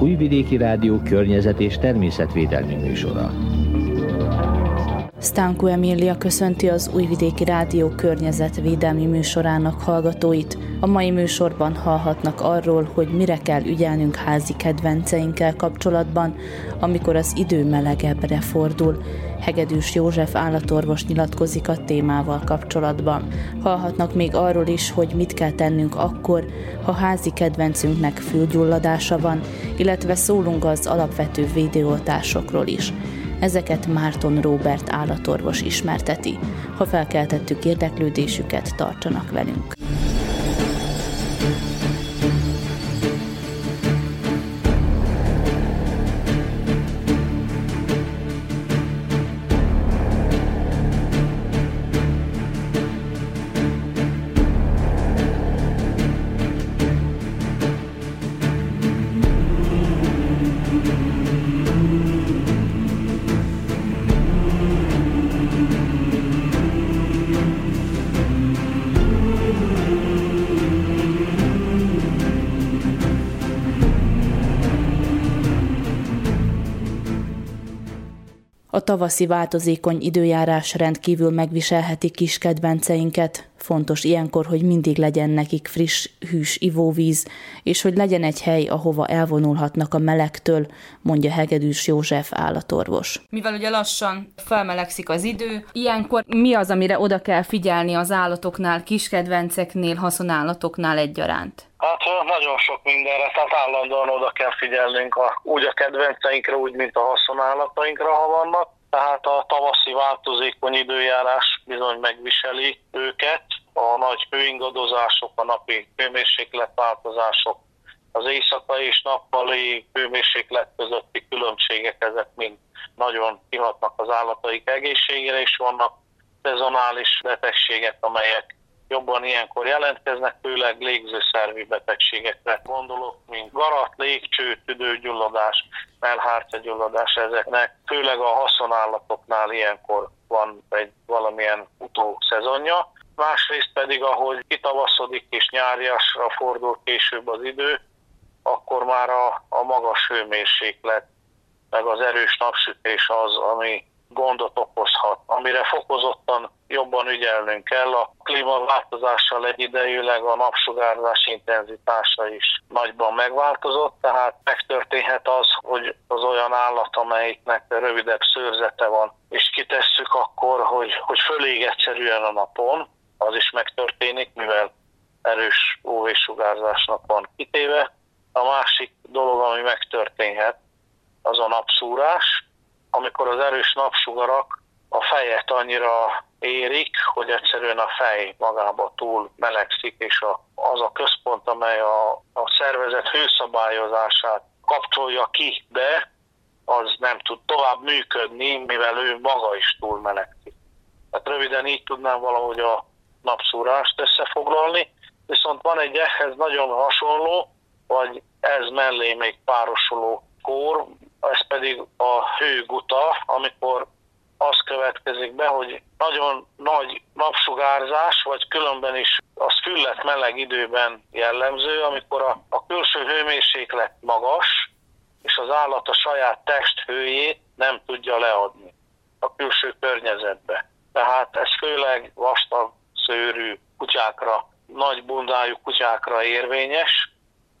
Újvidéki Rádió környezet és természetvédelmi műsora. Stanko Emília köszönti az Újvidéki Rádió környezetvédelmi műsorának hallgatóit. A mai műsorban hallhatnak arról, hogy mire kell ügyelnünk házi kedvenceinkkel kapcsolatban, amikor az idő melegebbre fordul. Hegedűs József állatorvos nyilatkozik a témával kapcsolatban. Hallhatnak még arról is, hogy mit kell tennünk akkor, ha házi kedvencünknek fülgyulladása van, illetve szólunk az alapvető védőoltásokról is. Ezeket Márton Robert állatorvos ismerteti. Ha felkeltettük érdeklődésüket, tartsanak velünk. Tavaszi változékony időjárás rendkívül megviselheti kis kedvenceinket. Fontos ilyenkor, hogy mindig legyen nekik friss, hűs ivóvíz, és hogy legyen egy hely, ahova elvonulhatnak a melegtől, mondja Hegedűs József állatorvos. Mivel ugye lassan felmelegszik az idő, ilyenkor mi az, amire oda kell figyelni az állatoknál, kiskedvenceknél, haszonállatoknál egyaránt? Hát nagyon sok mindenre, tehát állandóan oda kell figyelnünk a, úgy a kedvenceinkre, úgy, mint a haszonállatainkra, ha vannak. Tehát a tavaszi változékony időjárás bizony megviseli őket, a nagy hőingadozások, a napi hőmérsékletváltozások, az éjszakai és nappali hőmérséklet közötti különbségek, ezek mind nagyon kihatnak az állataik egészségére, és vannak szezonális betegségek, amelyek jobban ilyenkor jelentkeznek, főleg légzőszervi betegségekre gondolok, mint garat, légcső, tüdőgyulladás, melhártyagyulladás ezeknek. Főleg a haszonállatoknál ilyenkor van egy valamilyen utószezonja. Másrészt pedig, ahogy kitavaszodik és nyáriasra fordul később az idő, akkor már a, a magas hőmérséklet, meg az erős napsütés az, ami gondot okozhat, amire fokozottan jobban ügyelnünk kell. A klímaváltozással egyidejűleg a napsugárzás intenzitása is nagyban megváltozott, tehát megtörténhet az, hogy az olyan állat, amelyiknek rövidebb szőrzete van, és kitesszük akkor, hogy, hogy fölég egyszerűen a napon, az is megtörténik, mivel erős UV-sugárzásnak van kitéve. A másik dolog, ami megtörténhet, az a napszúrás, amikor az erős napsugarak a fejet annyira érik, hogy egyszerűen a fej magába túl melegszik, és a, az a központ, amely a, a szervezet hőszabályozását kapcsolja ki, de az nem tud tovább működni, mivel ő maga is túl melegszik. Tehát röviden így tudnám valahogy a napszúrást összefoglalni, viszont van egy ehhez nagyon hasonló, vagy ez mellé még párosuló kór, ez pedig a hőguta, amikor az következik be, hogy nagyon nagy napsugárzás, vagy különben is az füllet meleg időben jellemző, amikor a, a külső hőmérséklet magas, és az állat a saját test hőjét nem tudja leadni a külső környezetbe. Tehát ez főleg vastag szőrű kutyákra, nagy bundájú kutyákra érvényes,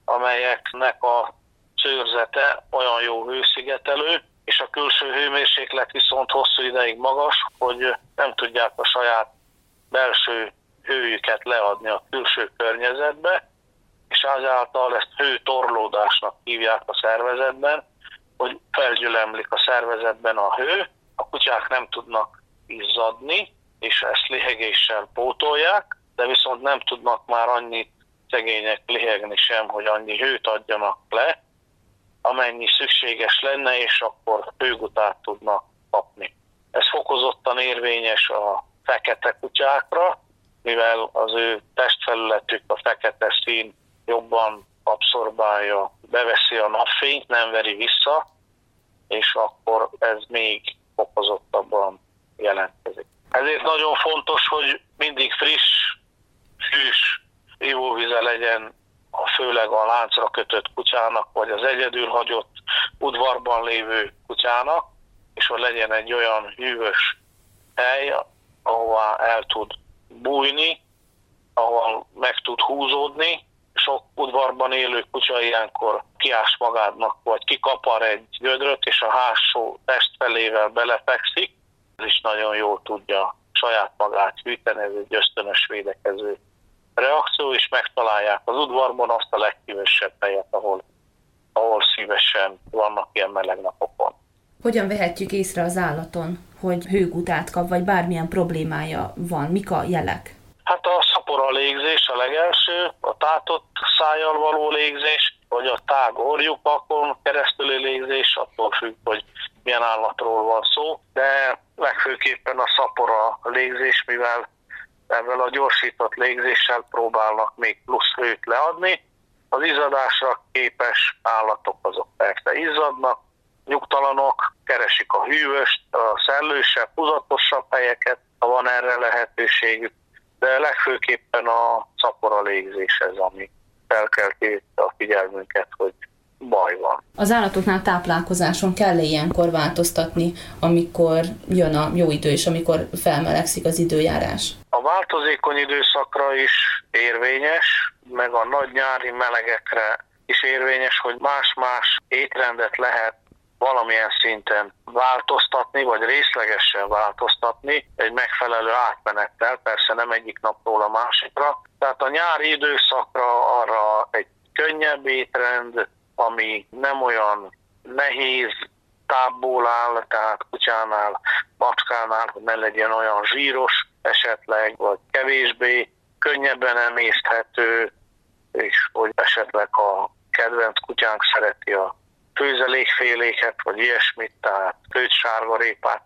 amelyeknek a szőrzete olyan jó hőszigetelő, és a külső hőmérséklet viszont hosszú ideig magas, hogy nem tudják a saját belső hőjüket leadni a külső környezetbe, és azáltal ezt hőtorlódásnak hívják a szervezetben, hogy felgyülemlik a szervezetben a hő, a kutyák nem tudnak izzadni, és ezt lihegéssel pótolják, de viszont nem tudnak már annyit szegények lihegni sem, hogy annyi hőt adjanak le, amennyi szükséges lenne, és akkor hőgutát tudna kapni. Ez fokozottan érvényes a fekete kutyákra, mivel az ő testfelületük, a fekete szín jobban abszorbálja, beveszi a napfényt, nem veri vissza, és akkor ez még fokozottabban jelentkezik. Ezért nagyon fontos, hogy mindig friss, hűs ivóvize legyen a főleg a láncra kötött kutyának, vagy az egyedül hagyott udvarban lévő kutyának, és hogy legyen egy olyan hűvös hely, ahová el tud bújni, ahol meg tud húzódni. Sok udvarban élő kutya ilyenkor kiás magádnak, vagy kikapar egy gödröt, és a hátsó testfelével belefekszik. Ez is nagyon jól tudja saját magát hűteni, ez egy ösztönös védekező reakció, és megtalálják az udvarban azt a legkívesebb helyet, ahol, ahol szívesen vannak ilyen meleg napokon. Hogyan vehetjük észre az állaton, hogy hőgutát kap, vagy bármilyen problémája van? Mik a jelek? Hát a szapora légzés a legelső, a tátott szájjal való légzés, vagy a tág orjupakon keresztüli légzés, attól függ, hogy milyen állatról van szó, de legfőképpen a szapora légzés, mivel ezzel a gyorsított légzéssel próbálnak még plusz hőt leadni. Az izzadásra képes állatok azok persze izzadnak, nyugtalanok, keresik a hűvöst, a szellősebb, húzatosabb helyeket, ha van erre lehetőségük, de legfőképpen a szapora légzés ez, ami felkelti a figyelmünket, hogy baj van. Az állatoknál táplálkozáson kell -e ilyenkor változtatni, amikor jön a jó idő, és amikor felmelegszik az időjárás? A változékony időszakra is érvényes, meg a nagy nyári melegekre is érvényes, hogy más-más étrendet lehet valamilyen szinten változtatni, vagy részlegesen változtatni egy megfelelő átmenettel, persze nem egyik napról a másikra. Tehát a nyári időszakra arra egy könnyebb étrend, ami nem olyan nehéz tábból áll, tehát kutyánál, macskánál, hogy ne legyen olyan zsíros esetleg, vagy kevésbé könnyebben emészthető, és hogy esetleg a kedvenc kutyánk szereti a főzelékféléket, vagy ilyesmit, tehát főt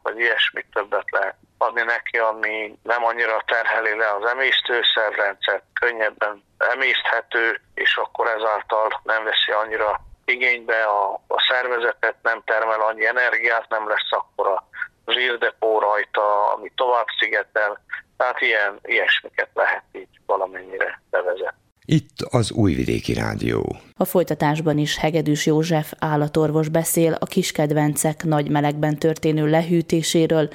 vagy ilyesmit többet lehet adni neki, ami nem annyira terheli le az emésztőszerrendszert, könnyebben emészthető, és akkor ezáltal nem veszi annyira igénybe a, a szervezetet, nem termel annyi energiát, nem lesz akkor a zsírdepó rajta, ami tovább szigetel, tehát ilyen, ilyesmiket lehet így valamennyire bevezetni. Itt az Újvidéki Rádió. A folytatásban is Hegedűs József állatorvos beszél a kiskedvencek nagy melegben történő lehűtéséről,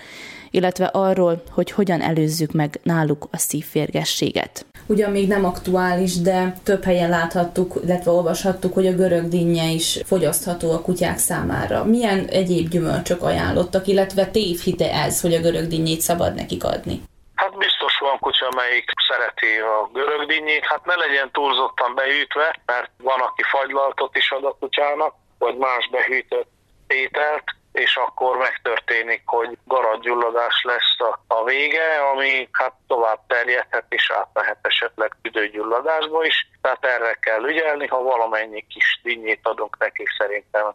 illetve arról, hogy hogyan előzzük meg náluk a szívférgességet. Ugyan még nem aktuális, de több helyen láthattuk, illetve olvashattuk, hogy a görög dinnye is fogyasztható a kutyák számára. Milyen egyéb gyümölcsök ajánlottak, illetve tévhite ez, hogy a görög dinnyét szabad nekik adni? Hát biztos van kutya, amelyik szereti a görög dinnyét, hát ne legyen túlzottan behűtve, mert van, aki fagylaltot is ad a kutyának, vagy más behűtött ételt, és akkor megtörténik, hogy garadgyulladás lesz a, a vége, ami hát tovább terjedhet és átmehet esetleg tüdőgyulladásba is. Tehát erre kell ügyelni, ha valamennyi kis dinnyét adunk neki, szerintem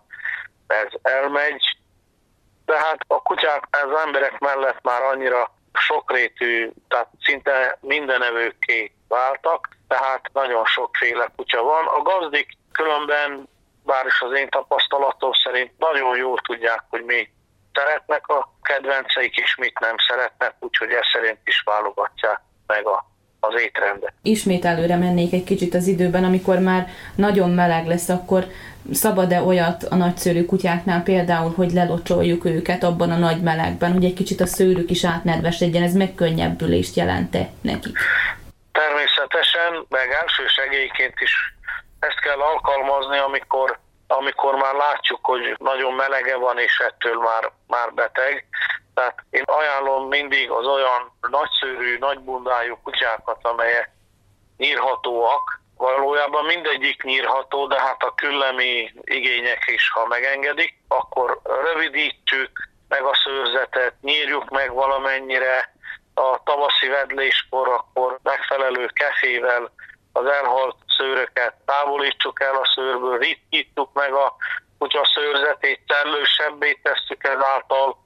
ez elmegy. De hát a kutyák az emberek mellett már annyira sokrétű, tehát szinte mindenevőké váltak, tehát nagyon sokféle kutya van. A gazdik különben bár is az én tapasztalatom szerint nagyon jól tudják, hogy mi szeretnek a kedvenceik, és mit nem szeretnek, úgyhogy ez szerint is válogatják meg a az étrendet. Ismét előre mennék egy kicsit az időben, amikor már nagyon meleg lesz, akkor szabad-e olyat a nagyszőrű kutyáknál például, hogy lelocsoljuk őket abban a nagy melegben, hogy egy kicsit a szőrük is átnedvesedjen, ez megkönnyebbülést jelente nekik? Természetesen, meg első segélyként is kell alkalmazni, amikor, amikor már látjuk, hogy nagyon melege van, és ettől már, már beteg. Tehát én ajánlom mindig az olyan nagyszőrű, nagybundájú kutyákat, amelyek nyírhatóak, valójában mindegyik nyírható, de hát a küllemi igények is, ha megengedik, akkor rövidítsük meg a szőrzetet, nyírjuk meg valamennyire, a tavaszi vedléskor akkor megfelelő kefével az elhalt szőröket távolítsuk el a szőrből, ritkítsuk meg a kutya szőrzetét, szellősebbé tesszük ezáltal,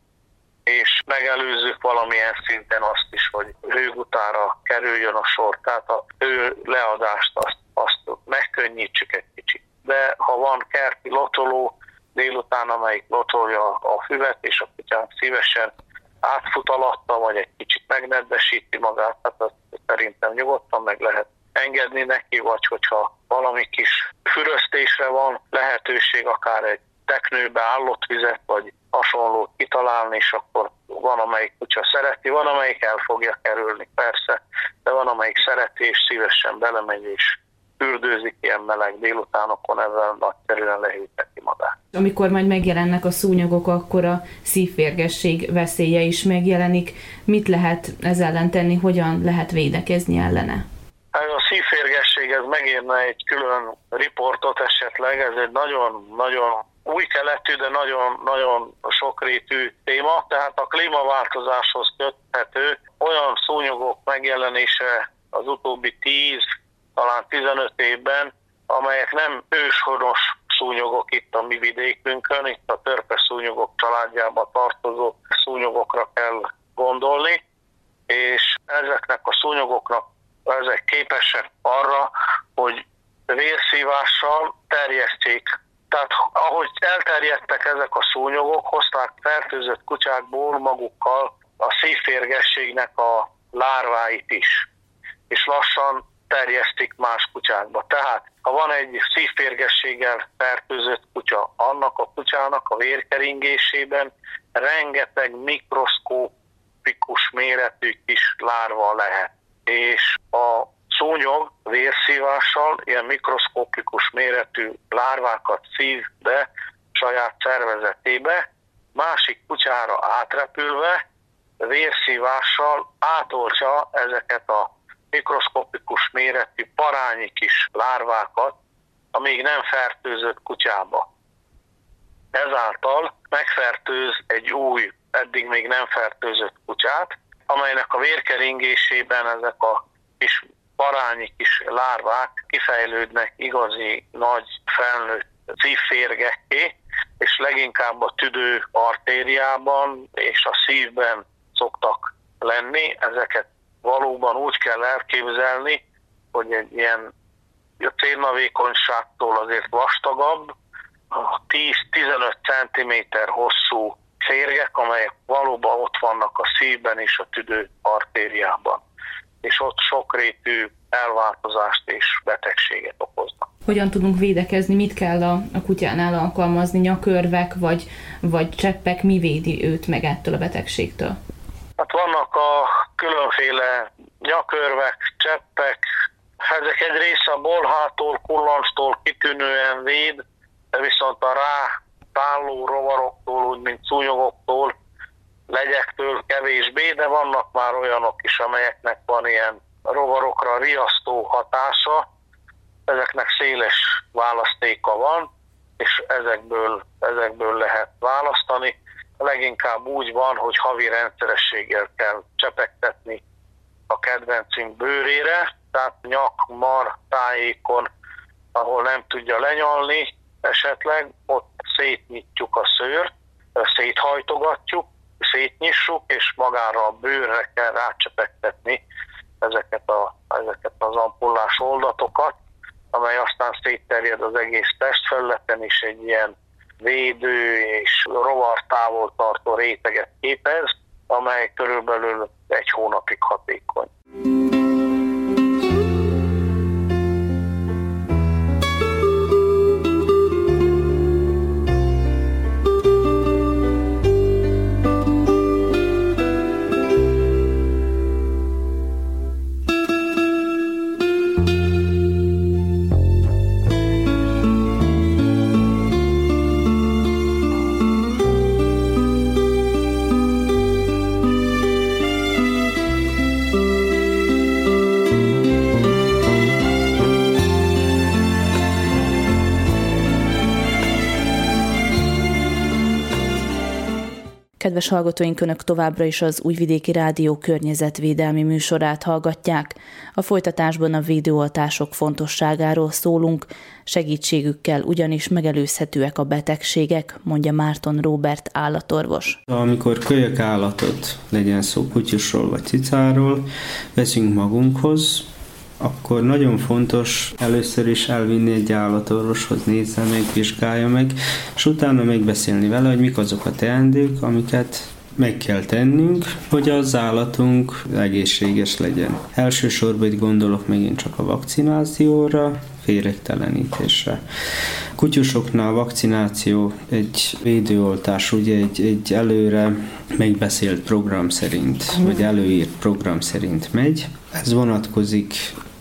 és megelőzzük valamilyen szinten azt is, hogy hőgutára kerüljön a sor, tehát a hő leadást azt, azt megkönnyítsük egy kicsit. De ha van kerti lotoló délután, amelyik lotolja a füvet, és a kutyán szívesen átfut alatta, vagy egy kicsit megnedvesíti magát, tehát azt szerintem nyugodtan meg lehet engedni neki, vagy hogyha valami kis füröztésre van lehetőség, akár egy teknőbe állott vizet, vagy hasonlót kitalálni, és akkor van, amelyik kutya szereti, van, amelyik el fogja kerülni, persze, de van, amelyik szereti, és szívesen belemegy, és ürdőzik ilyen meleg délutánokon, ezzel nagyszerűen lehűteti magát. Amikor majd megjelennek a szúnyogok, akkor a szívférgesség veszélye is megjelenik. Mit lehet ez ellen tenni, hogyan lehet védekezni ellene? Hát a szívférgesség, ez megérne egy külön riportot esetleg, ez egy nagyon-nagyon új keletű, de nagyon-nagyon sokrétű téma, tehát a klímaváltozáshoz köthető olyan szúnyogok megjelenése az utóbbi 10, talán 15 évben, amelyek nem őshonos szúnyogok itt a mi vidékünkön, itt a törpe szúnyogok családjába tartozó szúnyogokra kell gondolni, és ezeknek a szúnyogoknak ezek képesek arra, hogy vérszívással terjeszték. Tehát ahogy elterjedtek ezek a szúnyogok, hozták fertőzött kutyákból magukkal a szívférgességnek a lárváit is. És lassan terjesztik más kutyákba. Tehát, ha van egy szívférgességgel fertőzött kutya, annak a kutyának a vérkeringésében rengeteg mikroszkópikus méretű kis lárva lehet. És a szúnyog vérszívással ilyen mikroszkópikus méretű lárvákat szív be saját szervezetébe, másik kutyára átrepülve vérszívással átoltja ezeket a mikroszkopikus méretű parányi kis lárvákat a még nem fertőzött kutyába. Ezáltal megfertőz egy új, eddig még nem fertőzött kutyát, amelynek a vérkeringésében ezek a kis parányi kis lárvák kifejlődnek igazi nagy felnőtt szívférgekké, és leginkább a tüdő artériában és a szívben szoktak lenni. Ezeket valóban úgy kell elképzelni, hogy egy ilyen a célnavékonyságtól azért vastagabb, 10-15 cm hosszú férgek, amelyek valóban ott vannak a szívben és a tüdő artériában, és ott sokrétű elváltozást és betegséget okoznak. Hogyan tudunk védekezni, mit kell a, a kutyánál alkalmazni, nyakörvek vagy, vagy cseppek, mi védi őt meg ettől a betegségtől? Hát vannak a különféle nyakörvek, cseppek, ezek egy része a bolhától, kullancstól kitűnően véd, de viszont a rá tálló rovaroktól, úgy mint szúnyogoktól, legyektől kevésbé, de vannak már olyanok is, amelyeknek van ilyen rovarokra riasztó hatása, ezeknek széles választéka van, és ezekből, ezekből lehet választani. Leginkább úgy van, hogy havi rendszerességgel kell csepegtetni a kedvencünk bőrére, tehát nyak, mar, tájékon, ahol nem tudja lenyalni, esetleg ott szétnyitjuk a szőrt, széthajtogatjuk, szétnyissuk, és magára a bőrre kell rácsepegtetni ezeket, a, ezeket az ampullás oldatokat, amely aztán szétterjed az egész testfelületen, és egy ilyen védő és rovar távol tartó réteget képez, amely körülbelül egy hónapig hatékony. Kedves hallgatóink, Önök továbbra is az Újvidéki Rádió környezetvédelmi műsorát hallgatják. A folytatásban a védőoltások fontosságáról szólunk, segítségükkel ugyanis megelőzhetőek a betegségek, mondja Márton Robert állatorvos. Amikor kölyök állatot, legyen szó kutyusról vagy cicáról, veszünk magunkhoz, akkor nagyon fontos először is elvinni egy állatorvoshoz, nézze meg, vizsgálja meg, és utána megbeszélni vele, hogy mik azok a teendők, amiket meg kell tennünk, hogy az állatunk egészséges legyen. Elsősorban itt gondolok megint csak a vakcinációra, féregtelenítésre. Kutyusoknál vakcináció egy védőoltás, ugye egy, egy előre megbeszélt program szerint, vagy előírt program szerint megy. Ez vonatkozik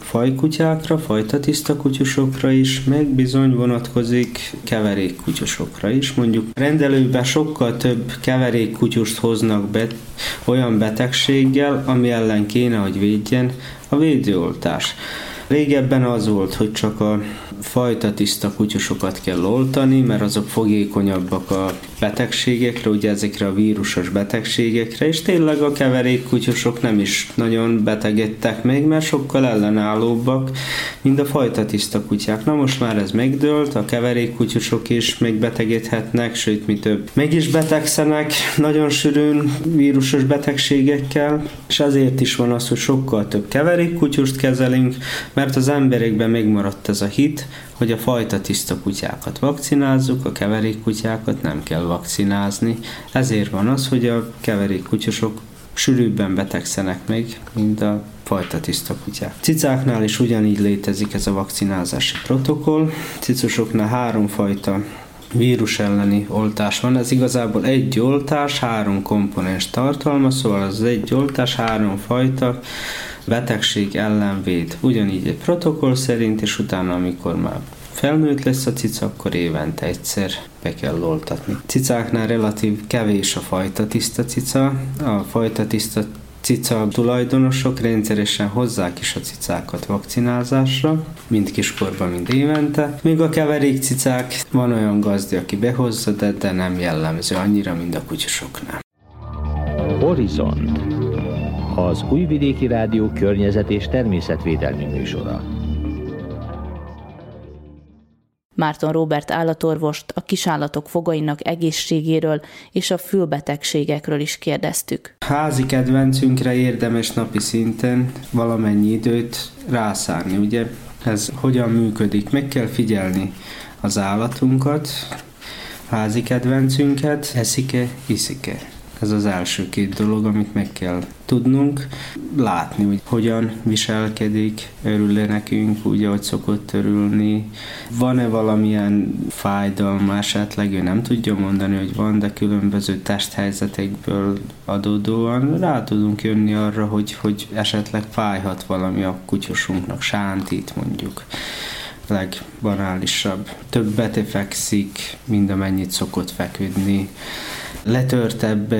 fajkutyákra, fajta tiszta kutyusokra is, meg bizony vonatkozik keverék kutyusokra is. Mondjuk rendelőben sokkal több keverék kutyust hoznak be olyan betegséggel, ami ellen kéne, hogy védjen a védőoltás. Régebben az volt, hogy csak a fajta tiszta kutyusokat kell oltani, mert azok fogékonyabbak a betegségekre, ugye ezekre a vírusos betegségekre, és tényleg a keverék kutyusok nem is nagyon betegedtek még, mert sokkal ellenállóbbak, mint a fajta tiszta kutyák. Na most már ez megdőlt, a keverék kutyusok is megbetegedhetnek, sőt mi több meg is betegszenek nagyon sűrűn vírusos betegségekkel, és ezért is van az, hogy sokkal több keverék kutyust kezelünk, mert az emberekben megmaradt ez a hit, hogy a fajta tiszta kutyákat vakcinázzuk, a keverék kutyákat nem kell vakcinázni. Ezért van az, hogy a keverék kutyusok sűrűbben betegszenek meg, mint a fajta tiszta kutyák. Cicáknál is ugyanígy létezik ez a vakcinázási protokoll. Cicusoknál három fajta vírus elleni oltás van. Ez igazából egy oltás, három komponens tartalma, szóval az egy oltás, három fajta betegség ellen véd. Ugyanígy egy protokoll szerint, és utána, amikor már felnőtt lesz a cica, akkor évente egyszer be kell oltatni. Cicáknál relatív kevés a fajta tiszta cica. A fajta tiszta cica tulajdonosok rendszeresen hozzák is a cicákat vakcinázásra, mind kiskorban, mind évente. Míg a keverék cicák, van olyan gazdi, aki behozza, de, de nem jellemző annyira, mint a kutyusoknál. Horizont az Újvidéki Rádió környezet és természetvédelmi műsora. Márton Robert állatorvost a kisállatok fogainak egészségéről és a fülbetegségekről is kérdeztük. Házi kedvencünkre érdemes napi szinten valamennyi időt rászánni, ugye? Ez hogyan működik? Meg kell figyelni az állatunkat, házi kedvencünket, eszik-e, iszik-e. Ez az első két dolog, amit meg kell tudnunk, látni, hogy hogyan viselkedik, örül-e nekünk úgy, ahogy szokott örülni, van-e valamilyen fájdalma esetleg, ő nem tudja mondani, hogy van, de különböző testhelyzetekből adódóan rá tudunk jönni arra, hogy, hogy esetleg fájhat valami a kutyusunknak, sántít mondjuk. Legbanálisabb. Többet fekszik, mind amennyit szokott feküdni letörtebb,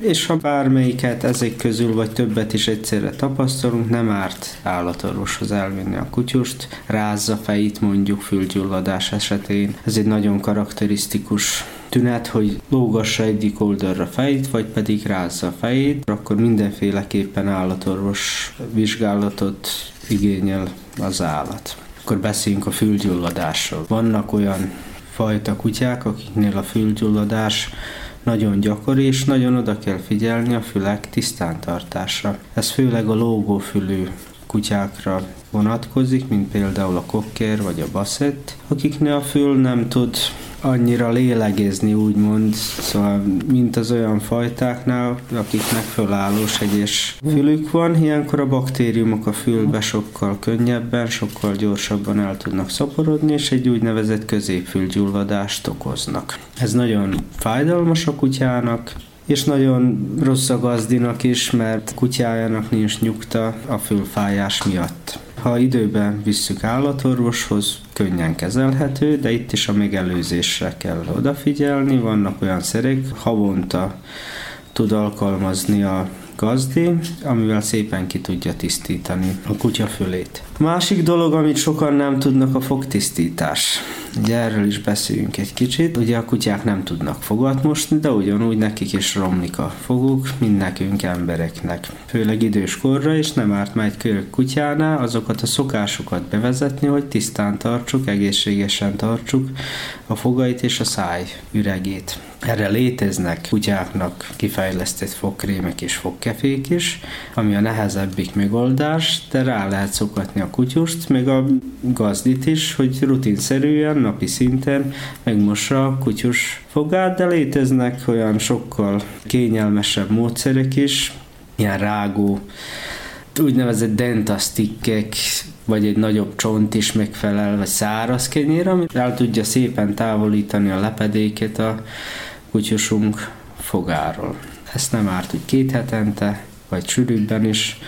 és ha bármelyiket ezek közül vagy többet is egyszerre tapasztalunk, nem árt állatorvoshoz elvinni a kutyust, rázza fejét mondjuk fülgyulladás esetén. Ez egy nagyon karakterisztikus tünet, hogy lógassa egyik oldalra fejét, vagy pedig rázza a fejét, akkor mindenféleképpen állatorvos vizsgálatot igényel az állat. Akkor beszéljünk a fülgyulladásról. Vannak olyan fajta kutyák, akiknél a fülgyulladás nagyon gyakori, és nagyon oda kell figyelni a fülek tisztántartásra. Ez főleg a lógófülű kutyákra vonatkozik, mint például a kokker vagy a baszett, akiknél a fül nem tud annyira lélegezni, úgymond, szóval, mint az olyan fajtáknál, akiknek fölállós egyes fülük van, ilyenkor a baktériumok a fülbe sokkal könnyebben, sokkal gyorsabban el tudnak szaporodni, és egy úgynevezett középfülgyulladást okoznak. Ez nagyon fájdalmas a kutyának, és nagyon rossz a gazdinak is, mert kutyájának nincs nyugta a fülfájás miatt. Ha időben visszük állatorvoshoz, könnyen kezelhető, de itt is a megelőzésre kell odafigyelni. Vannak olyan szerek, havonta tud alkalmazni a gazdi, amivel szépen ki tudja tisztítani a kutya fülét. Másik dolog, amit sokan nem tudnak, a fogtisztítás. Ugye erről is beszéljünk egy kicsit. Ugye a kutyák nem tudnak fogat mosni, de ugyanúgy nekik is romlik a foguk, mint nekünk embereknek. Főleg idős korra, és nem árt már egy körök kutyánál azokat a szokásokat bevezetni, hogy tisztán tartsuk, egészségesen tartsuk a fogait és a száj üregét. Erre léteznek kutyáknak kifejlesztett fogkrémek és fogkefék is, ami a nehezebbik megoldás, de rá lehet szokatni a kutyust, meg a gazdit is, hogy rutinszerűen, napi szinten megmossa a kutyus fogát, de léteznek olyan sokkal kényelmesebb módszerek is, ilyen rágó, úgynevezett dentasztikkek, vagy egy nagyobb csont is megfelel, vagy száraz kenyér, ami el tudja szépen távolítani a lepedéket a kutyusunk fogáról. Ezt nem árt, hogy két hetente, vagy sűrűbben is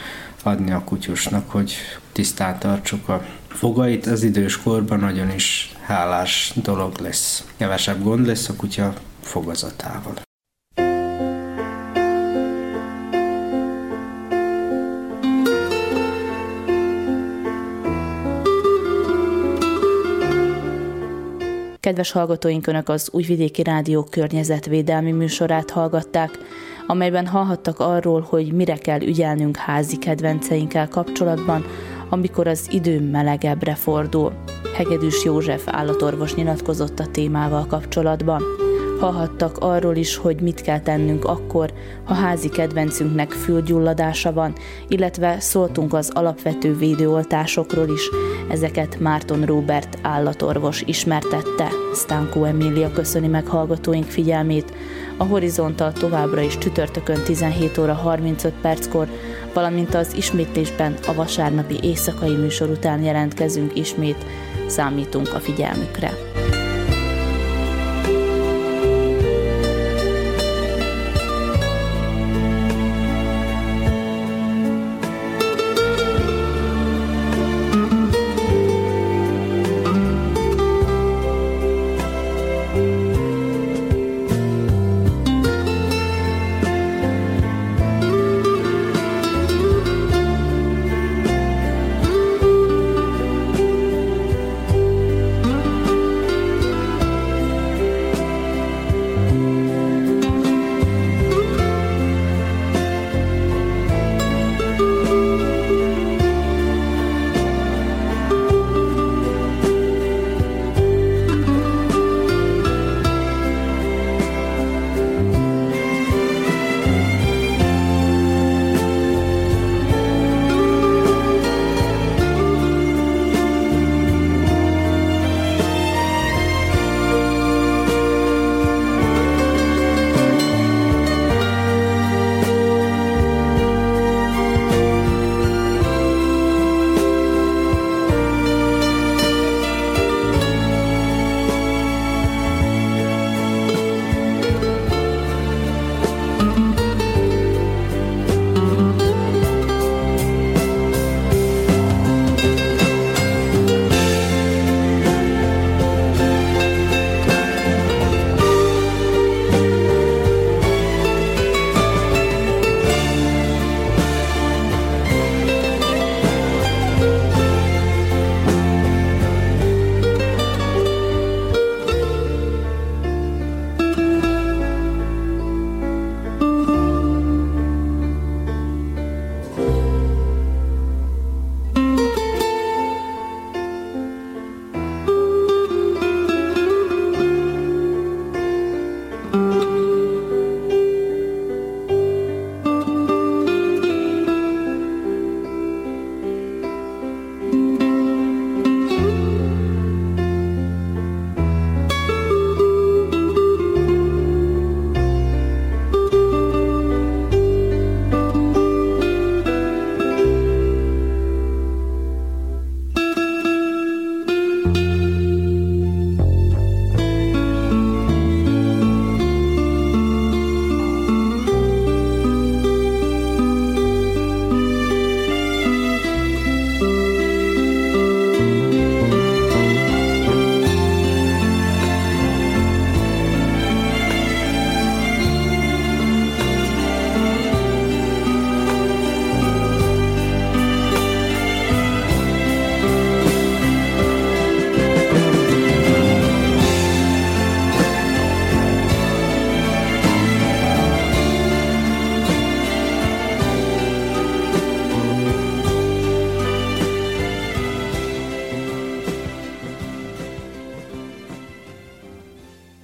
adni a kutyusnak, hogy tisztán tartsuk a fogait. Az idős korban nagyon is hálás dolog lesz. Kevesebb gond lesz a kutya fogazatával. Kedves hallgatóink, Önök az Újvidéki Rádió környezetvédelmi műsorát hallgatták, amelyben hallhattak arról, hogy mire kell ügyelnünk házi kedvenceinkkel kapcsolatban, amikor az idő melegebbre fordul. Hegedűs József állatorvos nyilatkozott a témával kapcsolatban. Hallhattak arról is, hogy mit kell tennünk akkor, ha házi kedvencünknek fülgyulladása van, illetve szóltunk az alapvető védőoltásokról is, ezeket Márton Robert állatorvos ismertette. Stanko Emília köszöni meg hallgatóink figyelmét. A Horizontal továbbra is csütörtökön 17 óra 35 perckor, valamint az ismétlésben a vasárnapi éjszakai műsor után jelentkezünk ismét. Számítunk a figyelmükre.